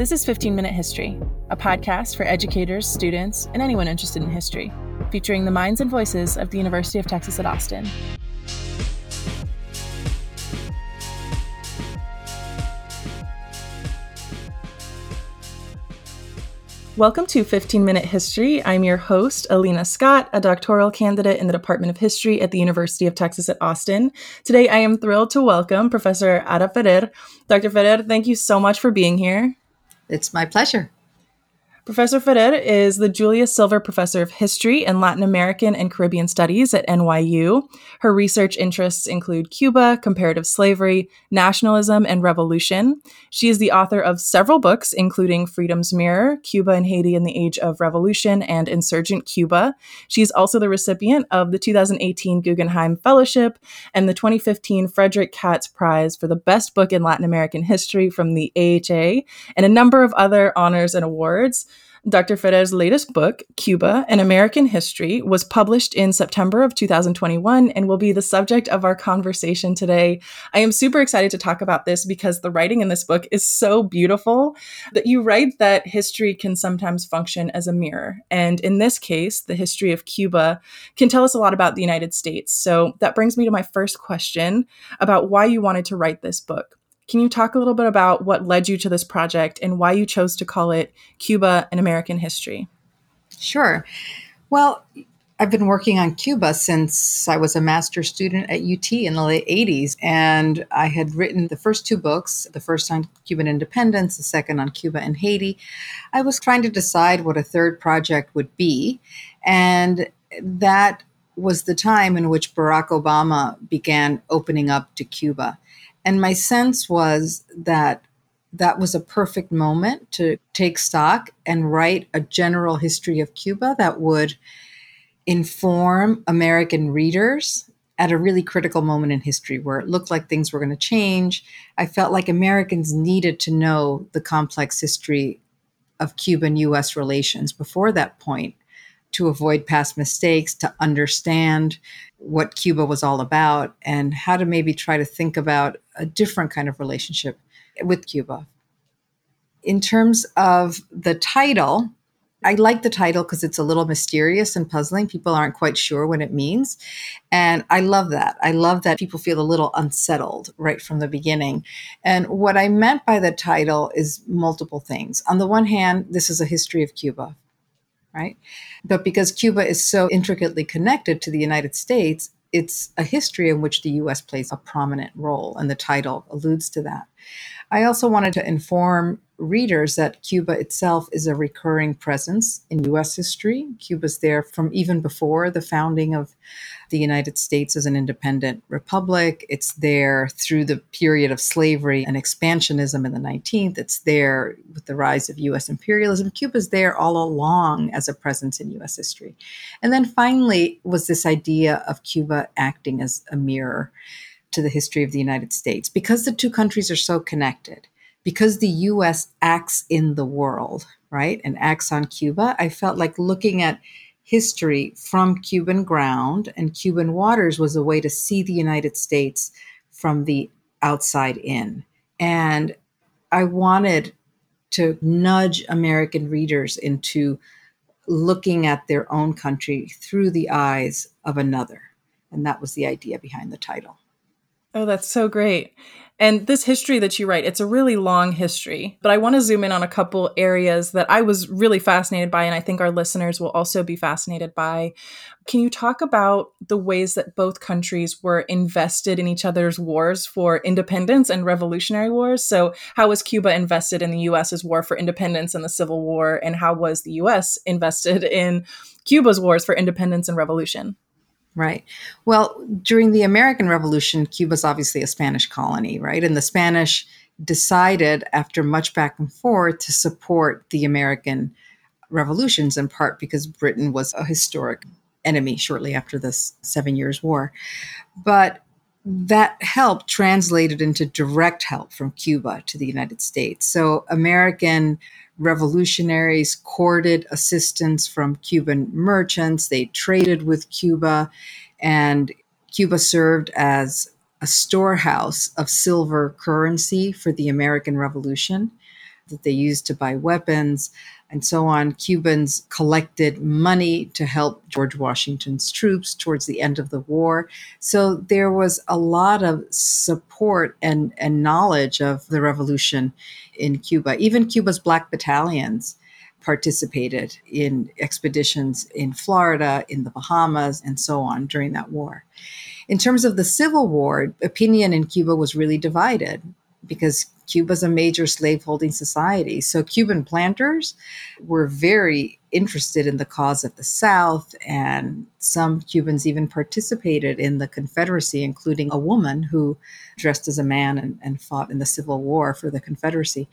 This is 15 Minute History, a podcast for educators, students, and anyone interested in history, featuring the minds and voices of the University of Texas at Austin. Welcome to 15 Minute History. I'm your host, Alina Scott, a doctoral candidate in the Department of History at the University of Texas at Austin. Today, I am thrilled to welcome Professor Ada Ferrer. Dr. Ferrer, thank you so much for being here. It's my pleasure. Professor Ferrer is the Julius Silver Professor of History and Latin American and Caribbean Studies at NYU. Her research interests include Cuba, comparative slavery, nationalism, and revolution. She is the author of several books, including Freedom's Mirror, Cuba and Haiti in the Age of Revolution, and Insurgent Cuba. She's also the recipient of the 2018 Guggenheim Fellowship and the 2015 Friedrich Katz Prize for the Best Book in Latin American History from the AHA, and a number of other honors and awards. Dr. Ferrer's latest book, Cuba, An American History, was published in September of 2021 and will be the subject of our conversation today. I am super excited to talk about this because the writing in this book is so beautiful that you write that history can sometimes function as a mirror. And in this case, the history of Cuba can tell us a lot about the United States. So that brings me to my first question about why you wanted to write this book. Can you talk a little bit about what led you to this project and why you chose to call it Cuba An American History? Sure. Well, I've been working on Cuba since I was a master's student at UT in the late 80s. And I had written the first two books the first on Cuban independence, the second on Cuba and Haiti. I was trying to decide what a third project would be. And that was the time in which Barack Obama began opening up to Cuba. And my sense was that that was a perfect moment to take stock and write a general history of Cuba that would inform American readers at a really critical moment in history where it looked like things were going to change. I felt like Americans needed to know the complex history of Cuban US relations before that point to avoid past mistakes, to understand what Cuba was all about, and how to maybe try to think about a different kind of relationship with Cuba. In terms of the title, I like the title because it's a little mysterious and puzzling. People aren't quite sure what it means. And I love that. I love that people feel a little unsettled right from the beginning. And what I meant by the title is multiple things. On the one hand, this is a history of Cuba right? But because Cuba is so intricately connected to the United States, it's a history in which the US plays a prominent role, and the title alludes to that. I also wanted to inform readers that Cuba itself is a recurring presence in US history. Cuba's there from even before the founding of the United States as an independent republic. It's there through the period of slavery and expansionism in the 19th. It's there with the rise of US imperialism. Cuba's there all along as a presence in US history. And then finally was this idea of Cuba acting as a mirror to the history of the United States because the two countries are so connected because the US acts in the world, right, and acts on Cuba, I felt like looking at history from Cuban ground and Cuban waters was a way to see the United States from the outside in. And I wanted to nudge American readers into looking at their own country through the eyes of another. And that was the idea behind the title. Oh, that's so great. And this history that you write, it's a really long history, but I want to zoom in on a couple areas that I was really fascinated by, and I think our listeners will also be fascinated by. Can you talk about the ways that both countries were invested in each other's wars for independence and revolutionary wars? So, how was Cuba invested in the US's war for independence and the Civil War, and how was the US invested in Cuba's wars for independence and revolution? Right. Well, during the American Revolution, Cuba's obviously a Spanish colony, right? And the Spanish decided, after much back and forth, to support the American revolutions, in part because Britain was a historic enemy shortly after this Seven Years' War. But that help translated into direct help from Cuba to the United States. So American revolutionaries courted assistance from Cuban merchants. They traded with Cuba, and Cuba served as a storehouse of silver currency for the American Revolution. that they used to buy weapons and so on. Cubans collected money to help George Washington's troops towards the end of the war. So there was a lot of support and, and knowledge of the revolution in Cuba. Even Cuba's black battalions participated in expeditions in Florida, in the Bahamas, and so on during that war. In terms of the Civil War, opinion in Cuba was really divided because Cuba's a major slaveholding society. So Cuban planters were very interested in the cause of the South, and some Cubans even participated in the Confederacy, including a woman who dressed as a man and, and fought in the Civil War for the Confederacy.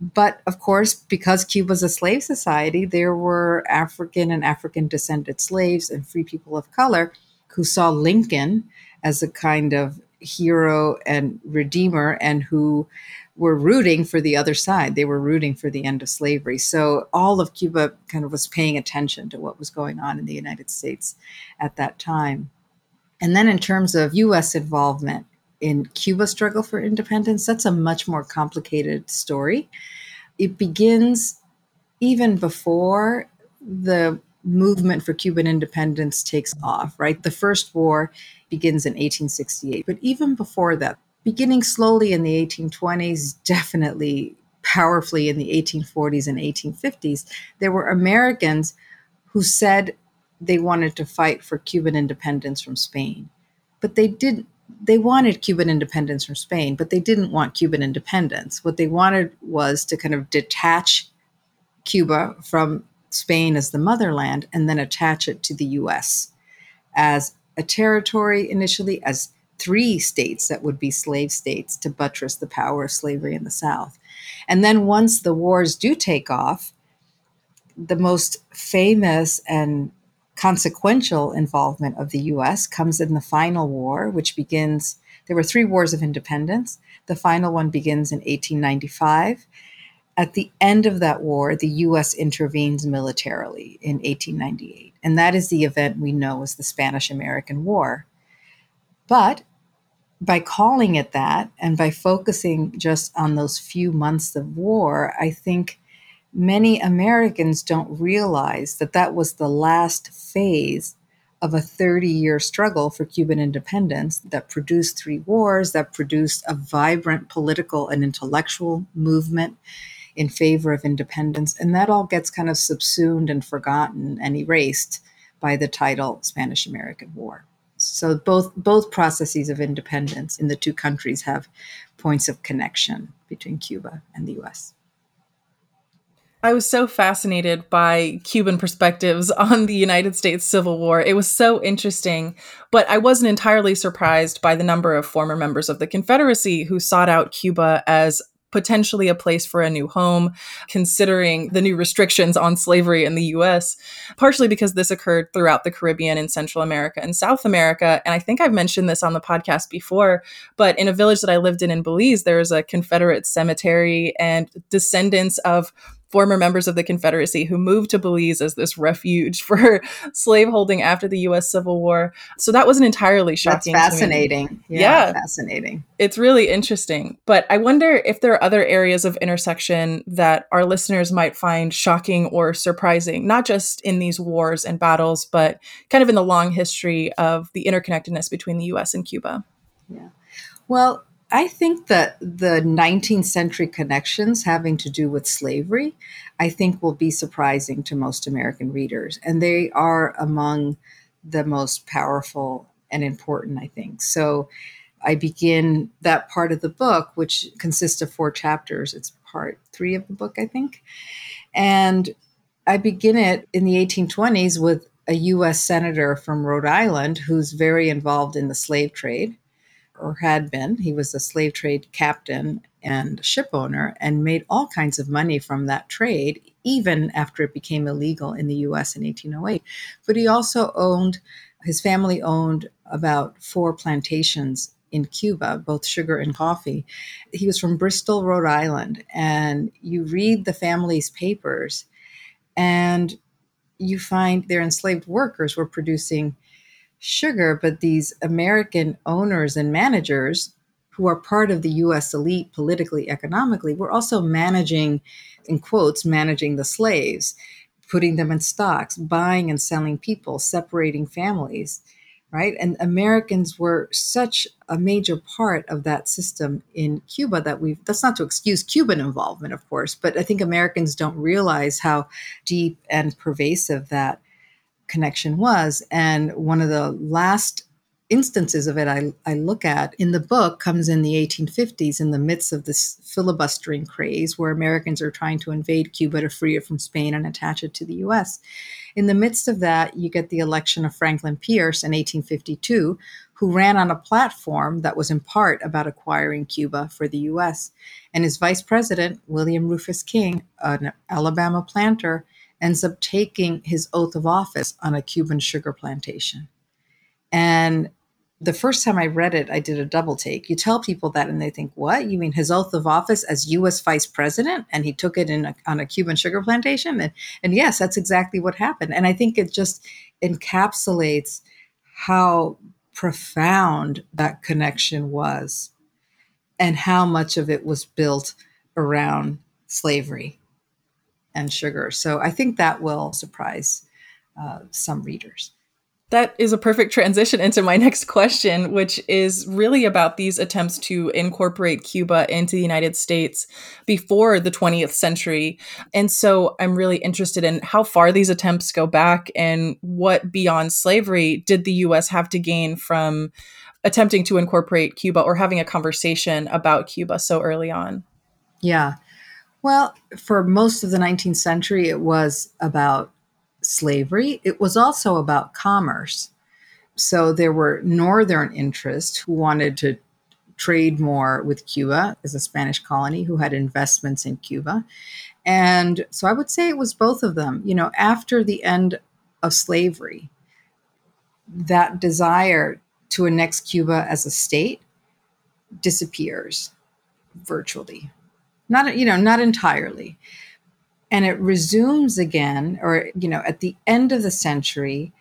But of course, because Cuba's a slave society, there were African and African descended slaves and free people of color who saw Lincoln as a kind of hero and redeemer and who were rooting for the other side. They were rooting for the end of slavery. So all of Cuba kind of was paying attention to what was going on in the United States at that time. And then in terms of US involvement in Cuba's struggle for independence, that's a much more complicated story. It begins even before the movement for Cuban independence takes off, right? The first war begins in 1868. But even before that, beginning slowly in the 1820s, definitely powerfully in the 1840s and 1850s, there were Americans who said they wanted to fight for Cuban independence from Spain. But they didn't they wanted Cuban independence from Spain, but they didn't want Cuban independence. What they wanted was to kind of detach Cuba from Spain as the motherland and then attach it to the US as a territory initially, as three states that would be slave states to buttress the power of slavery in the South. And then once the wars do take off, the most famous and consequential involvement of the US comes in the final war, which begins, there were three wars of independence. The final one begins in 1895. At the end of that war, the US intervenes militarily in 1898. And that is the event we know as the Spanish American War. But by calling it that and by focusing just on those few months of war, I think many Americans don't realize that that was the last phase of a 30 year struggle for Cuban independence that produced three wars, that produced a vibrant political and intellectual movement in favor of independence. And that all gets kind of subsumed and forgotten and erased by the title Spanish American War. So both both processes of independence in the two countries have points of connection between Cuba and the US. I was so fascinated by Cuban perspectives on the United States Civil War. It was so interesting, but I wasn't entirely surprised by the number of former members of the Confederacy who sought out Cuba as potentially a place for a new home, considering the new restrictions on slavery in the US, partially because this occurred throughout the Caribbean and Central America and South America. And I think I've mentioned this on the podcast before, but in a village that I lived in in Belize, there is a Confederate cemetery and descendants of former members of the Confederacy who moved to Belize as this refuge for slaveholding after the US Civil War. So that wasn't entirely shocking. That's fascinating. Yeah, yeah, fascinating. It's really interesting. But I wonder if there are other areas of intersection that our listeners might find shocking or surprising, not just in these wars and battles, but kind of in the long history of the interconnectedness between the US and Cuba. Yeah. Well, I think that the 19th century connections having to do with slavery, I think will be surprising to most American readers. And they are among the most powerful and important, I think. So I begin that part of the book, which consists of four chapters. It's part three of the book, I think. And I begin it in the 1820s with a US senator from Rhode Island who's very involved in the slave trade or had been. He was a slave trade captain and ship owner and made all kinds of money from that trade, even after it became illegal in the US in 1808. But he also owned, his family owned about four plantations in Cuba, both sugar and coffee. He was from Bristol, Rhode Island, and you read the family's papers and you find their enslaved workers were producing sugar, but these American owners and managers who are part of the US elite politically, economically, were also managing, in quotes, managing the slaves, putting them in stocks, buying and selling people, separating families right? And Americans were such a major part of that system in Cuba that we that's not to excuse Cuban involvement, of course, but I think Americans don't realize how deep and pervasive that connection was. And one of the last instances of it I, I look at in the book comes in the 1850s in the midst of this filibustering craze where Americans are trying to invade Cuba to free it from Spain and attach it to the US. In the midst of that, you get the election of Franklin Pierce in 1852, who ran on a platform that was in part about acquiring Cuba for the US. And his vice president, William Rufus King, an Alabama planter, ends up taking his oath of office on a Cuban sugar plantation. And the first time I read it, I did a double take. You tell people that, and they think, "What? You mean his oath of office as U.S. Vice President, and he took it in a, on a Cuban sugar plantation?" And, and yes, that's exactly what happened. And I think it just encapsulates how profound that connection was, and how much of it was built around slavery and sugar. So I think that will surprise uh, some readers. That is a perfect transition into my next question, which is really about these attempts to incorporate Cuba into the United States before the 20th century. And so I'm really interested in how far these attempts go back and what beyond slavery did the US have to gain from attempting to incorporate Cuba or having a conversation about Cuba so early on. Yeah. Well, for most of the 19th century, it was about slavery, it was also about commerce. So there were northern interests who wanted to trade more with Cuba as a Spanish colony who had investments in Cuba. And so I would say it was both of them. You know, after the end of slavery, that desire to annex Cuba as a state disappears virtually. Not you know, not entirely. And it resumes again or you know at the end of the century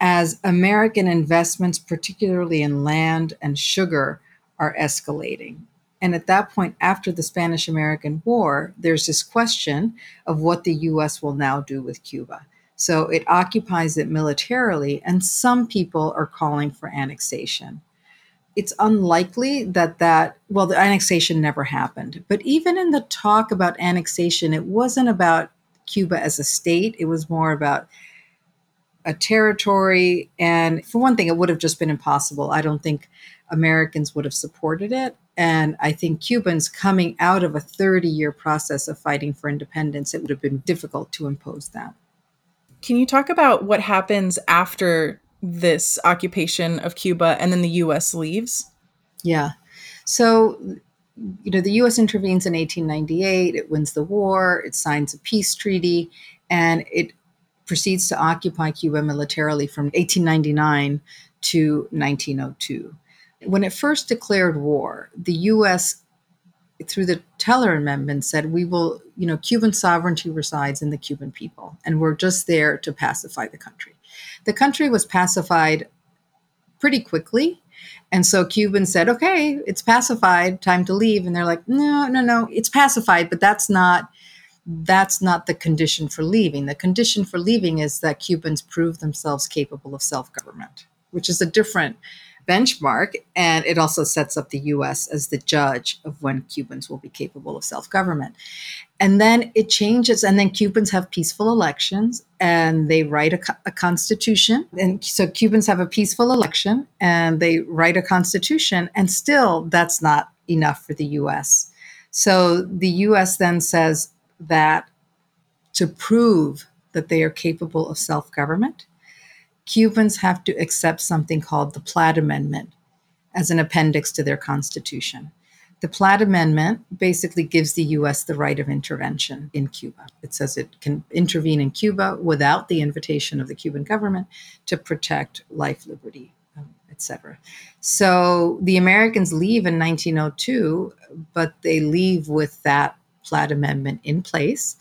as american investments particularly in land and sugar are escalating. And at that point after the spanish american war there's this question of what the us will now do with cuba. So it occupies it militarily and some people are calling for annexation it's unlikely that that well the annexation never happened. But even in the talk about annexation it wasn't about cuba as a state. It was more about a territory. And for one thing it would have just been impossible. I don't think americans would have supported it. And i think cubans coming out of a 30 year process of fighting for independence it would have been difficult to impose that. Can you talk about what happens after this occupation of Cuba and then the US leaves? Yeah. So, you know, the US intervenes in 1898, it wins the war, it signs a peace treaty, and it proceeds to occupy Cuba militarily from 1899 to 1902. When it first declared war, the US through the Teller Amendment said we will, you know, Cuban sovereignty resides in the Cuban people and we're just there to pacify the country the country was pacified pretty quickly. And so Cubans said, okay, it's pacified, time to leave. And they're like, no, no, no, it's pacified, but that's not that's not the condition for leaving. The condition for leaving is that Cubans prove themselves capable of self-government, which is a different benchmark. And it also sets up the US as the judge of when Cubans will be capable of self government. And then it changes, and then Cubans have peaceful elections and they write a, a, constitution. And so Cubans have a peaceful election and they write a constitution, and still that's not enough for the US. So the US then says that to prove that they are capable of self government, Cubans have to accept something called the Platt Amendment as an appendix to their constitution. The Platt Amendment basically gives the US the right of intervention in Cuba. It says it can intervene in Cuba without the invitation of the Cuban government to protect life, liberty, um, etc. So the Americans leave in 1902, but they leave with that Platt Amendment in place.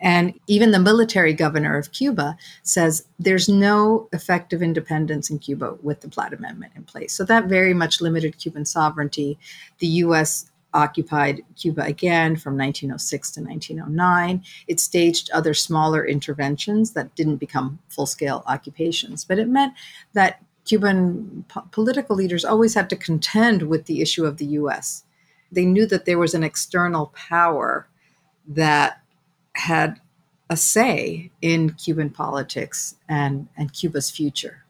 And even the military governor of Cuba says there's no effective independence in Cuba with the Platt Amendment in place. So that very much limited Cuban sovereignty. The U.S. occupied Cuba again from 1906 to 1909. It staged other smaller interventions that didn't become full scale occupations, but it meant that Cuban po- political leaders always had to contend with the issue of the US. They knew that there was an external power that had a say in Cuban politics and, and Cuba's future.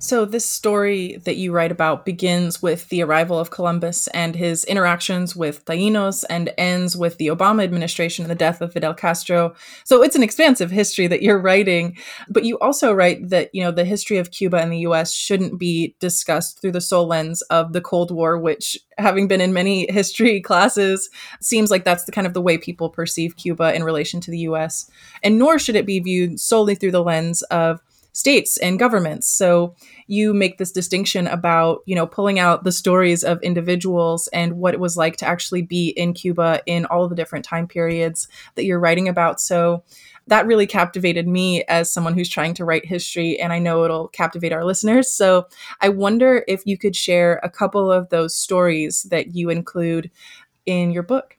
So, this story that you write about begins with the arrival of Columbus and his interactions with Taínos and ends with the Obama administration and the death of Fidel Castro. So, it's an expansive history that you're writing. But you also write that, you know, the history of Cuba and the US shouldn't be discussed through the sole lens of the Cold War, which, having been in many history classes, seems like that's the kind of the way people perceive Cuba in relation to the US. And nor should it be viewed solely through the lens of states and governments. So you make this distinction about, you know, pulling out the stories of individuals and what it was like to actually be in Cuba in all of the different time periods that you're writing about. So that really captivated me as someone who's trying to write history, and I know it'll captivate our listeners. So I wonder if you could share a couple of those stories that you include in your book.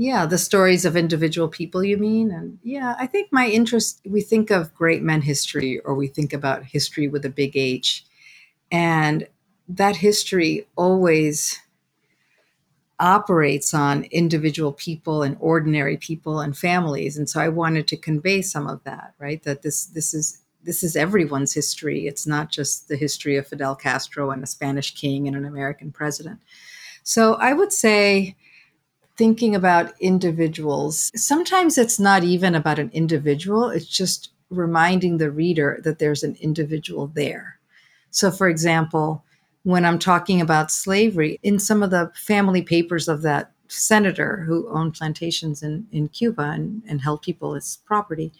Yeah, the stories of individual people, you mean? And yeah, I think my interest, we think of great men history or we think about history with a big H. And that history always operates on individual people and ordinary people and families and so i wanted to convey some of that right that this this is this is everyone's history it's not just the history of fidel castro and a spanish king and an american president so i would say thinking about individuals, sometimes it's not even about an individual, it's just reminding the reader that there's an individual there. So, for example, when I'm talking about slavery, in some of the family papers of that senator who owned plantations in, in Cuba and, and held people as property,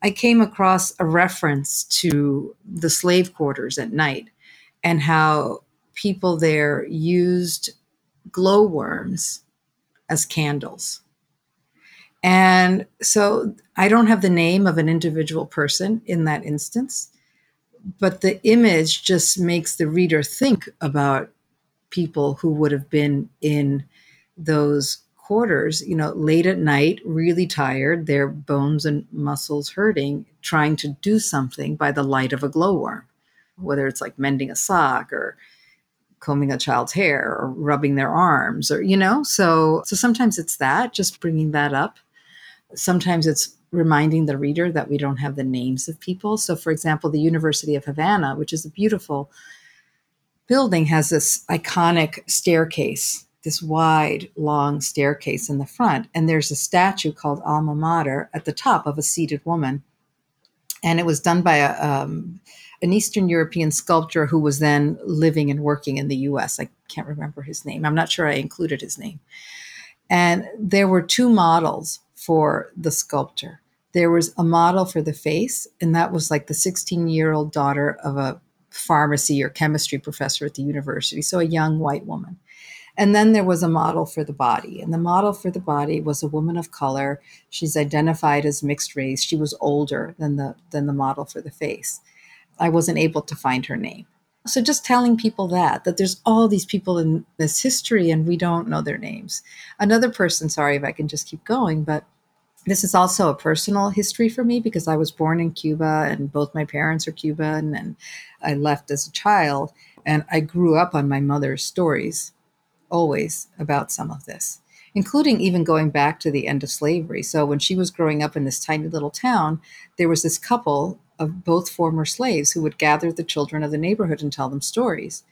I came across a reference to the slave quarters at night and how people there used glowworms as candles. And so I don't have the name of an individual person in that instance, but the image just makes the reader think about people who would have been in those quarters, you know, late at night, really tired, their bones and muscles hurting, trying to do something by the light of a glowworm, whether it's like mending a sock or combing a child's hair or rubbing their arms or you know? So so sometimes it's that just bringing that up. Sometimes it's reminding the reader that we don't have the names of people. So for example the university of havana which is a beautiful building has this iconic staircase this wide long staircase in the front. And there's a statue called alma mater at the top of a seated woman. And it was done by a um, an Eastern European sculptor who was then living and working in the US. I can't remember his name. I'm not sure I included his name. And there were two models for the sculptor. There was a model for the face, and that was like the 16 year old daughter of a pharmacy or chemistry professor at the university, so a young white woman. And then there was a model for the body. And the model for the body was a woman of color. She's identified as mixed race. She was older than the than the model for the face. I wasn't able to find her name. So just telling people that, that there's all these people in this history and we don't know their names. Another person, sorry if I can just keep going, but this is also a personal history for me because I was born in Cuba and both my parents are Cuban and I left as a child. And I grew up on my mother's stories, always about some of this, including even going back to the end of slavery. So when she was growing up in this tiny little town, there was this couple of both former slaves who would gather the children of the neighborhood and tell them stories.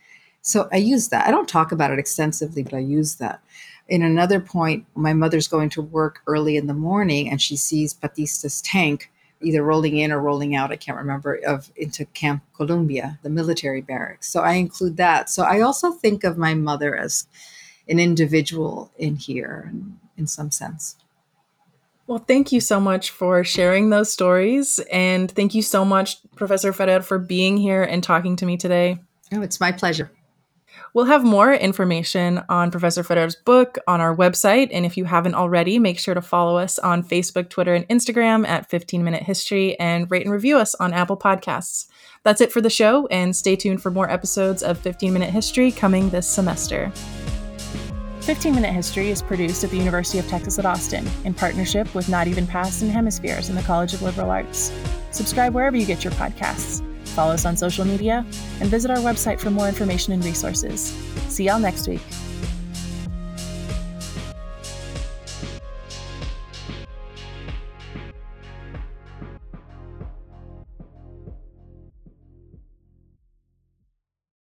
So I use that. I don't talk about it extensively, but I use that. In another point, my mother's going to work early in the morning and she sees Batista's tank either rolling in or rolling out, I can't remember, of into Camp Columbia, the military barracks. So I include that. So I also think of my mother as an individual in here in, in some sense. Well, thank you so much for sharing those stories. And thank you so much, Professor Ferrer, for being here and talking to me today. Oh, it's my pleasure. We'll have more information on Professor Ferrer's book on our website. And if you haven't already, make sure to follow us on Facebook, Twitter, and Instagram at 15 Minute History and rate and review us on Apple Podcasts. That's it for the show, and stay tuned for more episodes of 15 Minute History coming this semester. 15 Minute History is produced at the University of Texas at Austin in partnership with Not Even Past and Hemispheres in the College of Liberal Arts. Subscribe wherever you get your podcasts follow us on social media, and visit our website for more information and resources. See y'all next week.